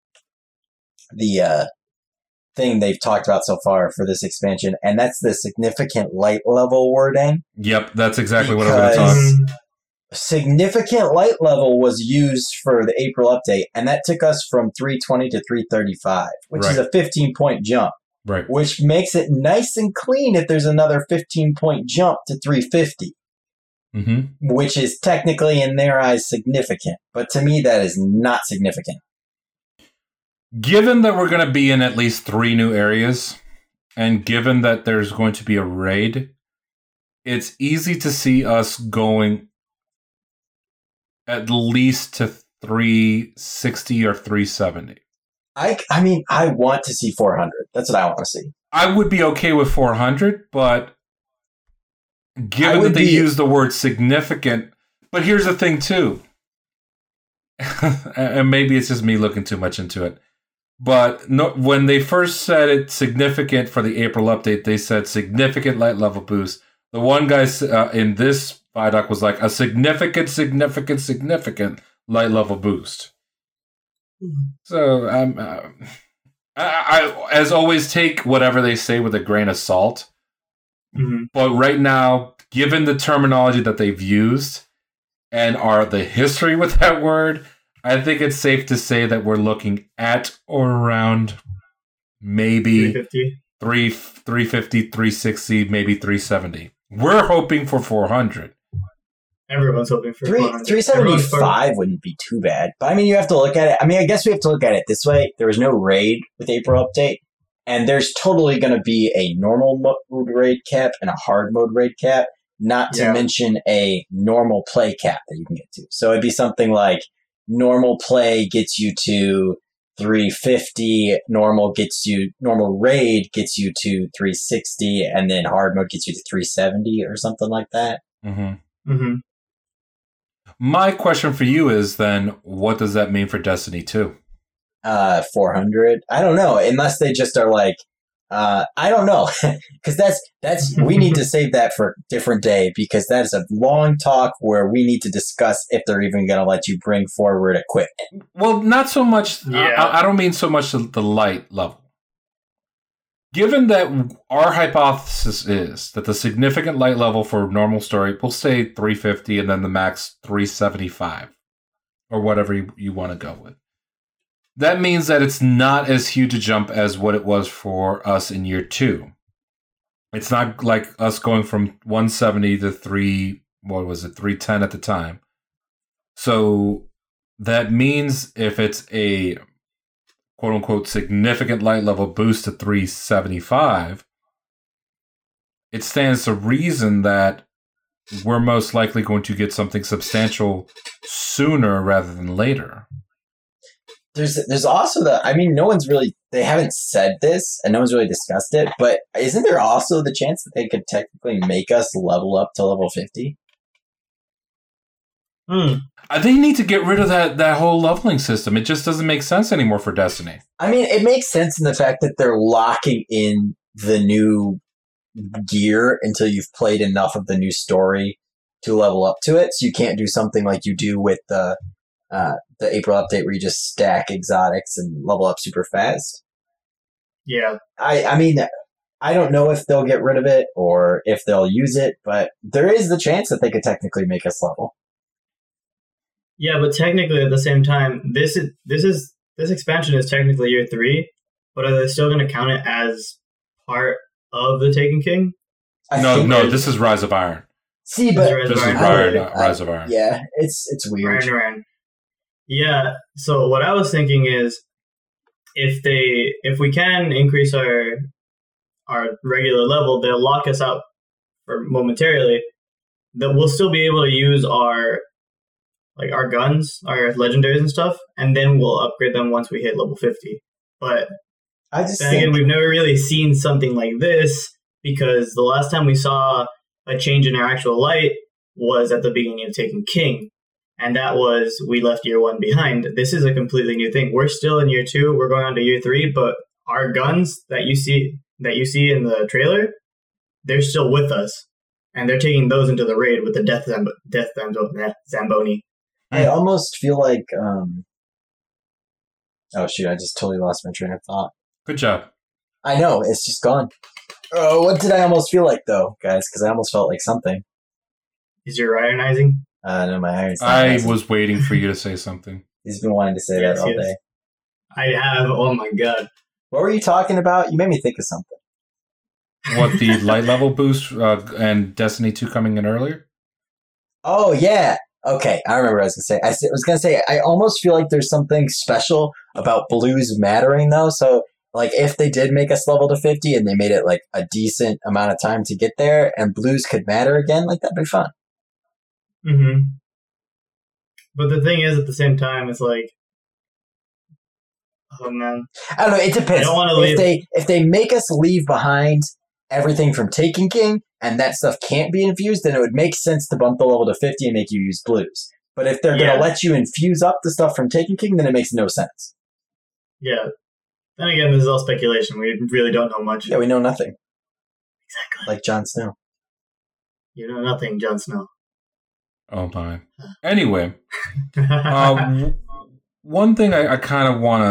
the uh, thing they've talked about so far for this expansion, and that's the significant light level wording. Yep, that's exactly what I'm going to talk. Mm, Significant light level was used for the April update, and that took us from 320 to 335, which is a 15 point jump, Right. which makes it nice and clean if there's another 15 point jump to 350. hmm which is technically in their eyes significant. But to me, that is not significant. Given that we're going to be in at least three new areas, and given that there's going to be a raid, it's easy to see us going at least to 360 or 370. I, I mean, I want to see 400. That's what I want to see. I would be okay with 400, but given that they be- use the word significant, but here's the thing too, and maybe it's just me looking too much into it. But no, when they first said it significant for the April update, they said significant light level boost. The one guy uh, in this Vidoc was like a significant, significant, significant light level boost. So um, uh, I, I, as always, take whatever they say with a grain of salt. mhm. But right now, given the terminology that they've used and are the history with that word, I think it's safe to say that we're looking at or around maybe 350. 3 350, 360, maybe 370. We're hoping for 400. Everyone's hoping for Three, 400. Everyone's for- 375 wouldn't be too bad. But I mean, you have to look at it. I mean, I guess we have to look at it this way. There was no raid with April update. And there's totally going to be a normal mode raid cap and a hard mode raid cap, not to Yeah. mention a normal play cap that you can get to. So it'd be something like normal play gets you to 350, normal gets you, normal raid gets you to 360, and then hard mode gets you to 370 or something like that. Mm-hmm. Mhm. My question for you is then, what does that mean for Destiny 2? uh 400 i don't know unless they just are like uh i don't know because that's that's we need to save that for a different day because that is a long talk where we need to discuss if they're even going to let you bring forward equipment Well, not so much. Yeah. I, I don't mean so much the, the light level. Given that our hypothesis is that the significant light level for normal story, we'll say 350 and then the max 375 or whatever you, you want to go with. That means that it's not as huge a jump as what it was for us in year two. It's not like us going from 170 to 3, what was it, 310 at the time. So that means if it's a quote unquote significant light level boost to 375, it stands to reason that we're most likely going to get something substantial sooner rather than later. there's there's also the i mean no one's really they haven't said this and no one's really discussed it but isn't there also the chance that they could technically make us level up to level 50 Hmm. Uh, They need to get rid of that, that whole leveling system. It just doesn't make sense anymore for Destiny. I mean, it makes sense in the fact that they're locking in the new gear until you've played enough of the new story to level up to it. So you can't do something like you do with the uh, the April update where you just stack exotics and level up super fast. Yeah. I I mean, I don't know if they'll get rid of it or if they'll use it, but there is the chance that they could technically make us level. Yeah, but technically at the same time, this is this is this expansion is technically year three, but are they still going to count it as part of the Taken King? I no, no, there's- this is Rise of Iron. see, but Rise of This is Iron. Rise, I- Rise of Iron. yeah, it's it's weird. Iron Iron. Yeah. So what I was thinking is, if they if we can increase our our regular level, they'll lock us out for momentarily, that we'll still be able to use our like our guns, our legendaries and stuff, and then we'll upgrade them once we hit level fifty. But I just then think again, we've never really seen something like this because the last time we saw a change in our actual light was at the beginning of Taken King. And that was we left year one behind. This is a completely new thing. We're still in year two. We're going on to year three, but our guns that you see that you see in the trailer, they're still with us, and they're taking those into the raid with the death Zamb- death nah, zamboni. I almost feel like um Oh shoot, I just totally lost my train of thought. Good job. I know, it's just gone. Oh, what did I almost feel like though, guys? Because I almost felt like something. Is your ironizing? Uh no, my iron's not I nice. was waiting for you to say something. He's been wanting to say Yes, that all yes. day. I have. Oh my god. What were you talking about? You made me think of something. What the light level boost uh, and Destiny 2 coming in earlier? Oh yeah. Okay, I remember what I was gonna say. I was gonna say I almost feel like there's something special about blues mattering though. So like if they did make us level to fifty and they made it like a decent amount of time to get there, and blues could matter again, like that'd be fun. hmm But the thing is, at the same time, it's like, oh man, I don't know. It depends. I don't wanna if leave- they if they make us leave behind everything from Taken King and that stuff can't be infused, then it would make sense to bump the level to fifty and make you use blues. But if they're Yeah. gonna let you infuse up the stuff from Taken King, then it makes no sense. yeah. Then again, this is all speculation. We really don't know much. Yeah, we know nothing. Exactly. Like Jon Snow. You know nothing, Jon Snow. Oh my. Anyway, uh, one thing I, I kind of want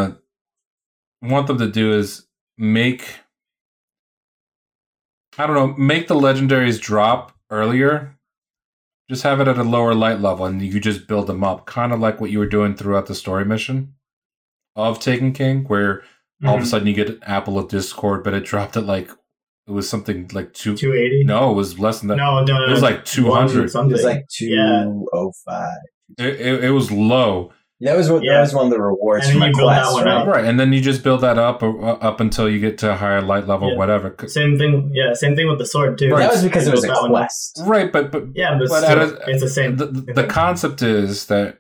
to want them to do is make I don't know, make the legendaries drop earlier. Just have it at a lower light level, and you just build them up, kind of like what you were doing throughout the story mission of Taken King, where all of a Mhm. sudden you get an apple of discord, but it dropped at like it was something like two. 280? No, it was less than that. no, no, no. it was like two hundred. It was like Yeah. two oh five. It, it, it was low. That was what that was one of the rewards And for then my you build that one right? up. Right, and then you just build that up uh, up until you get to a higher light level, Yeah. whatever. 'Cause- Same thing. Yeah, same thing with the sword too. Right. That was because it was a built that one quest. Right, but but Yeah, but, But still, a- it's the same. the, the concept is that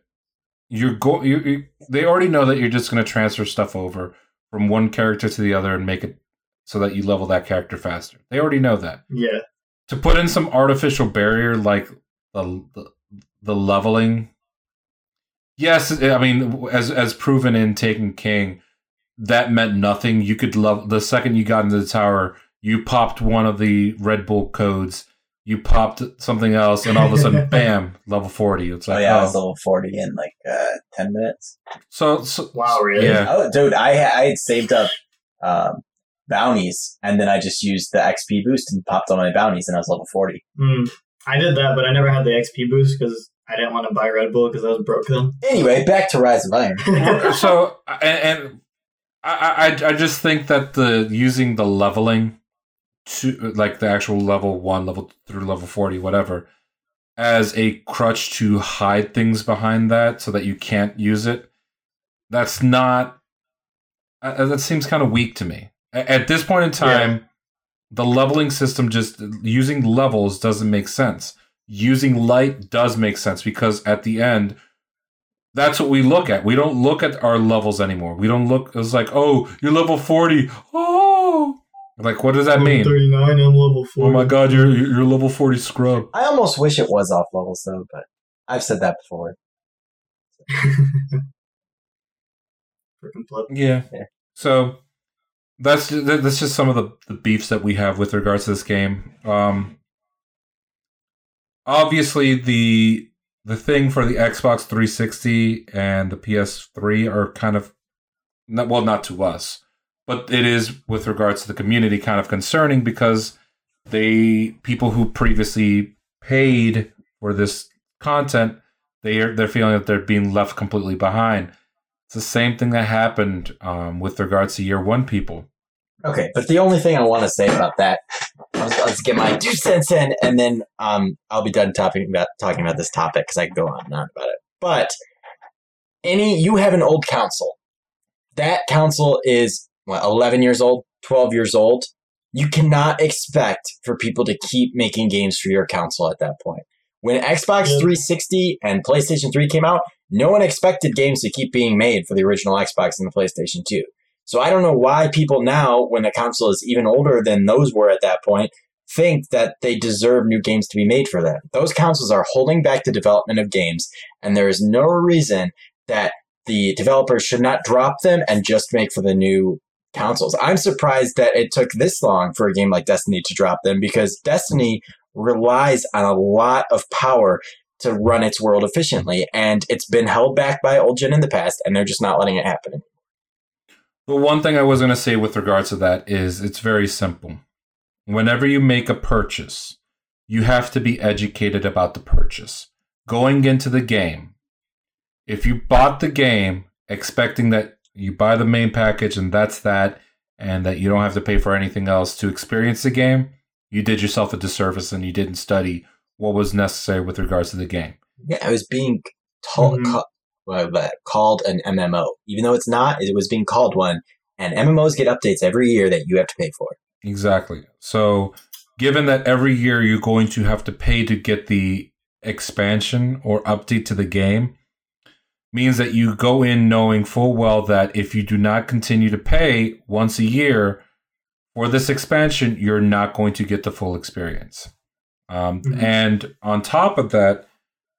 you're go you, you they already know that you're just going to transfer stuff over from one character to the other and make it so that you level that character faster. They already know that. yeah, To put in some artificial barrier like the the, the leveling Yes, I mean as as proven in Taken King, that meant nothing. You could love the second you got into the tower, you popped one of the Red Bull codes, you popped something else, and all of a sudden, bam, level forty. It's Oh like, yeah, I oh, was level forty in like uh, ten minutes. so, so Wow, really? Yeah. Oh, dude, I I had saved up um, bounties, and then I just used the XP boost and popped all my bounties, and I was level forty. Hmm. I did that, but I never had the XP boost because I didn't want to buy Red Bull because I was broke then. Anyway, back to Rise of Iron. so and, and I, I I just think that the using the leveling to like the actual level one, level through level forty, whatever, as a crutch to hide things behind that so that you can't use it. That's not. Uh, that seems kind of weak to me. A- At this point in time, the leveling system just using levels doesn't make sense. Using light does make sense because at the end, that's what we look at. We don't look at our levels anymore. We don't look. It's like, oh, you're level forty. Oh, like what does that mean? Thirty nine. I'm level four. Oh my god, you're you're level forty scrub. I almost wish it was off levels though, but I've said that before. Yeah. Yeah. So that's that's just some of the, the beefs that we have with regards to this game. Um, obviously the the thing for the Xbox 360 and the PS3 are kind of not, well, not to us, but it is with regards to the community kind of concerning because they people who previously paid for this content they are they're feeling that they're being left completely behind. It's the same thing that happened um, with regards to year one people. Okay, but the only thing I want to say about that, let's, let's get my two cents in, and then um, I'll be done talking about talking about this topic because I can go on and on about it. But any, you have an old console. That console is what, eleven years old, twelve years old. You cannot expect for people to keep making games for your console at that point. When Xbox 360 and PlayStation 3 came out, no one expected games to keep being made for the original Xbox and the PlayStation 2. So I don't know why people now, when the console is even older than those were at that point, think that they deserve new games to be made for them. Those consoles are holding back the development of games, and there is no reason that the developers should not drop them and just make for the new consoles. I'm surprised that it took this long for a game like Destiny to drop them because Destiny relies on a lot of power to run its world efficiently, and it's been held back by old gen in the past, and they're just not letting it happen. The one thing I was going to say with regards to that is it's very simple. Whenever you make a purchase, you have to be educated about the purchase. Going into the game, if you bought the game expecting that you buy the main package and that's that, and that you don't have to pay for anything else to experience the game, you did yourself a disservice and you didn't study what was necessary with regards to the game. Yeah, I was being told, Mhm. Uh, called an MMO, even though it's not. It was being called one, and MMOs get updates every year that you have to pay for. Exactly. So, given that every year you're going to have to pay to get the expansion or update to the game, means that you go in knowing full well that if you do not continue to pay once a year for this expansion, you're not going to get the full experience. Um, Mhm. And on top of that,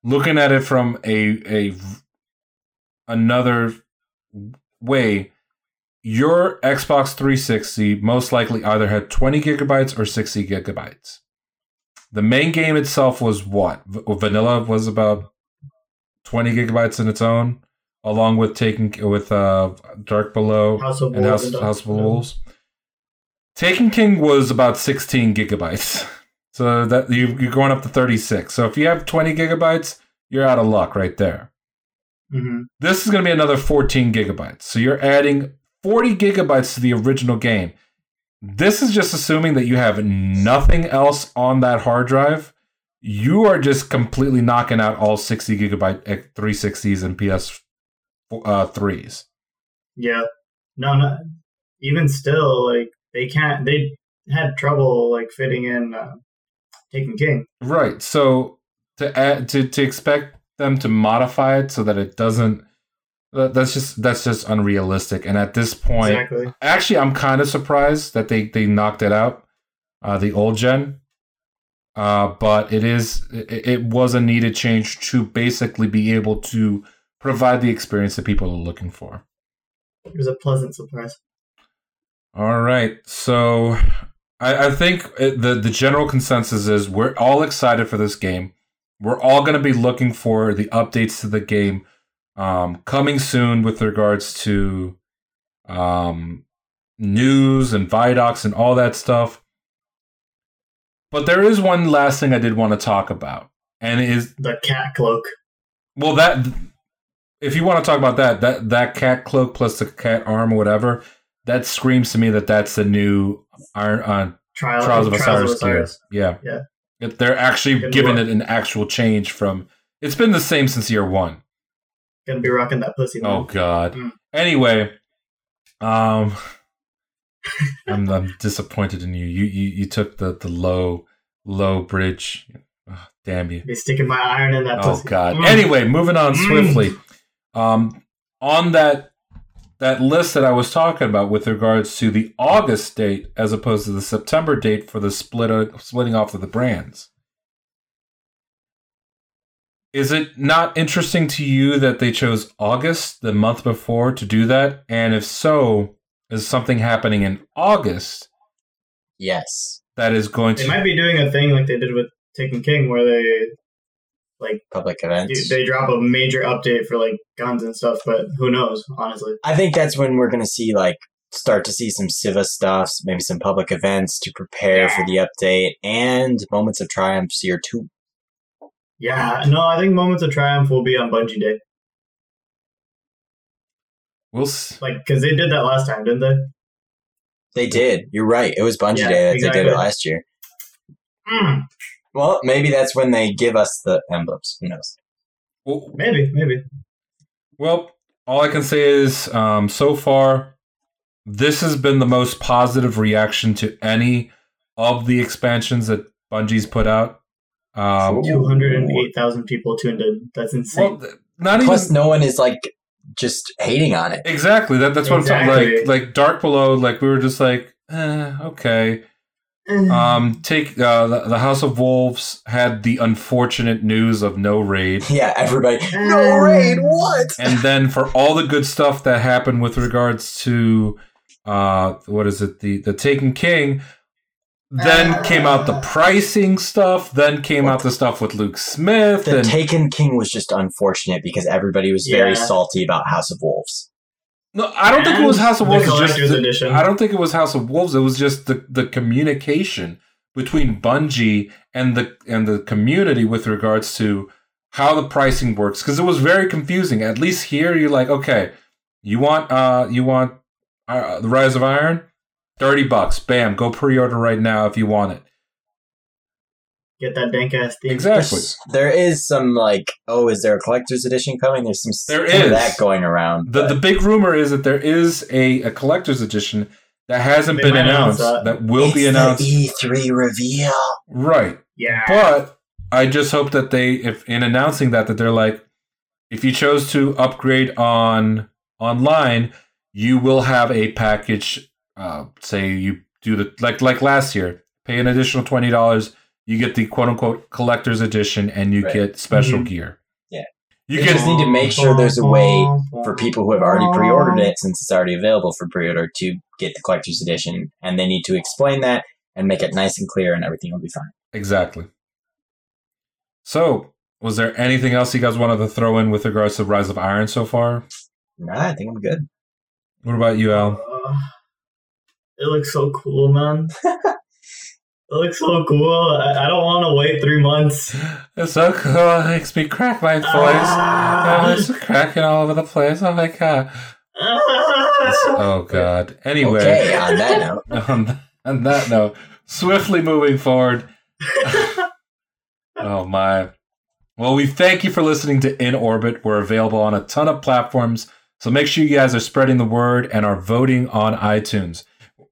looking at it from a a another way, your Xbox 360 most likely either had 20 gigabytes or 60 gigabytes. The main game itself was what? Vanilla was about 20 gigabytes in its own, along with taking with uh, Dark Below House and House, and House of Wolves. Taken King was about 16 gigabytes. So that you, you're going up to 36. So if you have 20 gigabytes, you're out of luck right there. Mhm. This is going to be another 14 gigabytes. So you're adding 40 gigabytes to the original game. This is just assuming that you have nothing else on that hard drive. You are just completely knocking out all 60 gigabyte 360s and PS uh, 3s. Yeah. No, no. Even still, like they can't. They had trouble like fitting in uh, Taken King. Right. So to add to to expect them to modify it so that it doesn't that's just that's just unrealistic. And at this point, Exactly. actually, I'm kind of surprised that they they knocked it out, uh, the old gen. Uh, but it is it, it was a needed change to basically be able to provide the experience that people are looking for. It was a pleasant surprise. All right. So I, I think it, the the general consensus is we're all excited for this game. We're all going to be looking for the updates to the game um, coming soon with regards to um, news and Vidocs and all that stuff. But there is one last thing I did want to talk about, and it is The cat cloak. well that if you want to talk about that that that cat cloak plus the cat arm or whatever that screams to me that that's the new Iron uh, Trial, Trials of Trials Osiris gear. Yeah, Yeah. If they're actually Good giving it an actual change from. It's been the same since year one. Gonna be rocking that pussy. Oh. God. Mm. Anyway, um, I'm I'm disappointed in you. You you you took the the low low bridge. Oh, damn you. Be sticking my iron in that Oh pussy. God. Mm. Anyway, moving on Mm. swiftly. Um, on that that list that I was talking about with regards to the August date as opposed to the September date for the split uh, splitting off of the brands. Is it not interesting to you that they chose August the month before to do that? And if so, is something happening in August Yes, that is going They to They might be doing a thing like they did with Taken King, where they public events. they drop a major update for like guns and stuff. But who knows? Honestly, I think that's when we're going to see like start to see some Siva stuff, maybe some public events to prepare for the update, and moments of triumph year two. yeah. No, I think Moments of Triumph will be on Bungie Day, we'll s- like because they did that last time, didn't they? They did. You're right. It was Bungie Yeah, Day that they did it last year. Mm, Well, maybe that's when they give us the emblems. Who knows? well, maybe, maybe. Well, all I can say is um, so far, this has been the most positive reaction to any of the expansions that Bungie's put out. Um, Two hundred and eight thousand people tuned in. That's insane. well, th- not Plus, even no one is like just hating on it. exactly. That, that's what I'm talking. Exactly. Like like Dark Below. Like we were just like, eh, okay. Um, take uh, the, the House of Wolves had the unfortunate news of no raid. Yeah, everybody. No raid. What? and then for all the good stuff that happened with regards to uh what is it the the taken king then came out the pricing stuff then came out the stuff with luke smith The and Taken King was just unfortunate because everybody was very Yeah. salty about House of Wolves. No i don't think it was house of wolves just the- edition. i don't think it was house of wolves it was just the the communication between bungie and the and the community with regards to how the pricing works because it was very confusing. At least here you're like okay you want uh you want uh, the rise of iron? 30 bucks bam go pre-order right now if you want it Get that dank ass thing. exactly There's- There is some like, oh, is there a collector's edition coming? There's some There some of is. that going around. the but the big rumor is that there is a, a collector's edition that hasn't They been might announce announced that. that, will be it's announced E3 reveal. right Yeah. But I just hope that they, if in announcing that, that they're like, if you chose to upgrade on online, you will have a package. Uh, say you do the like like last year, pay an additional twenty dollars, you get the quote unquote collector's edition, and you Right. get special Mhm. gear. Yeah. you They get just need to make sure there's a way for people who have already pre-ordered it, since it's already available for pre-order, to get the collector's edition, and they need to explain that and make it nice and clear, and everything will be fine. exactly. So, was there anything else you guys wanted to throw in with regards to Rise of Iron so far? Nah, I think I'm good. What about you, Al? Uh, it looks so cool, man. it looks so cool. I, I don't want to wait three months. It's so cool. It makes me crack my voice. Ah. Oh, it's cracking all over the place. Oh my god. Oh god. Anyway, Okay, on that note, on, on that note, swiftly moving forward. Oh my. Well, we thank you for listening to In Orbit. We're available on a ton of platforms, so make sure you guys are spreading the word and are voting on iTunes.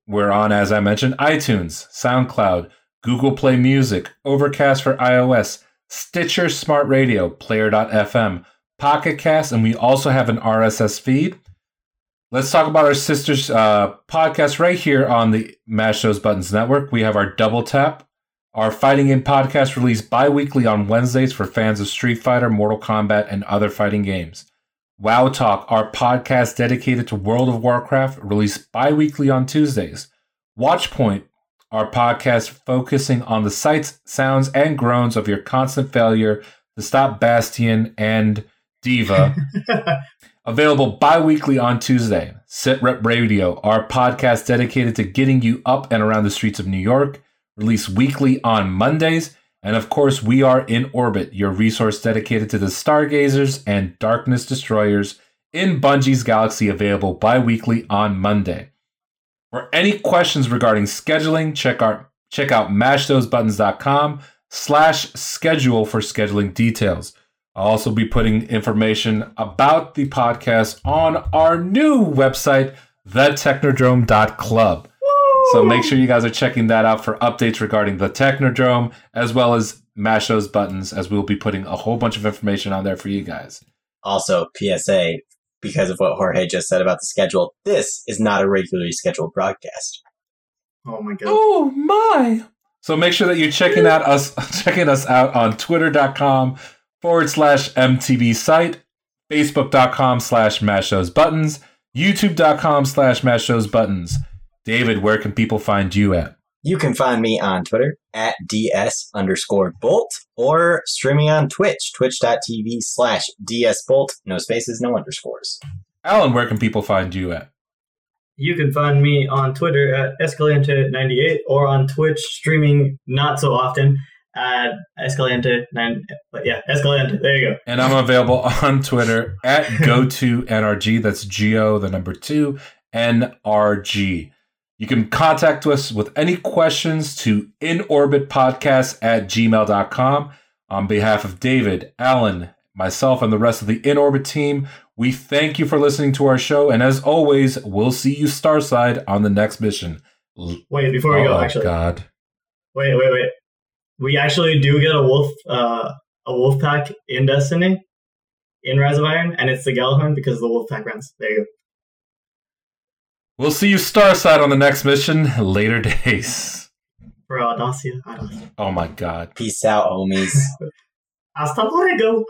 We're on, as I mentioned, iTunes, SoundCloud, Google Play Music, Overcast for iOS, Stitcher Smart Radio, Player.fm, Pocket Cast, and we also have an RSS feed. Let's talk about our sisters uh, podcast right here on the Mash Those Buttons Network. We have our Double Tap, our Fighting Game podcast released bi weekly on Wednesdays for fans of Street Fighter, Mortal Kombat, and other fighting games. WoW Talk, our podcast dedicated to World of Warcraft, released bi weekly on Tuesdays. Watchpoint, our podcast focusing on the sights, sounds, and groans of your constant failure to stop Bastion and D.Va. Available bi weekly on Tuesday. Sit Rep Radio, our podcast dedicated to getting you up and around the streets of New York, released weekly on Mondays. And of course, we are in orbit, your resource dedicated to the stargazers and darkness destroyers in Bungie's galaxy, available bi weekly on Monday. For any questions regarding scheduling, check out check out mashthosebuttons.com slash schedule for scheduling details. I'll also be putting information about the podcast on our new website, thetechnodrome.club. So make sure you guys are checking that out for updates regarding the Technodrome, as well as mash those buttons, as we'll be putting a whole bunch of information on there for you guys. also PSA, because of what Jorge just said about the schedule, this is not a regularly scheduled broadcast. oh my god. Oh my! So make sure that you're checking out us checking us out on twitter.com forward slash MTB site, facebook.com slash mash those buttons, youtube.com slash mash those buttons. David, where can people find you at? You can find me on Twitter at DS underscore Bolt or streaming on Twitch, twitch.tv slash DS Bolt. No spaces, no underscores. Alan, where can people find you at? You can find me on Twitter at Escalante98 or on Twitch streaming not so often at Escalante9. But yeah, Escalante. There you go. And I'm available on Twitter at go2nrg. That's G O, the number two, NRG. You can contact us with any questions to inorbitpodcast at gmail.com. On behalf of David, Alan, myself, and the rest of the In Orbit team, we thank you for listening to our show. And as always, we'll see you Starside on the next mission. Wait, before we go, oh, actually. God. Wait, wait, wait. we actually do get a wolf uh, a wolf pack in Destiny in Rise of Iron, and it's the Gjallarhorn because the wolf pack runs. There you go. We'll see you Starside on the next mission later days. For Audacia, Audacia. Oh my god. Peace out, homies. Hasta luego.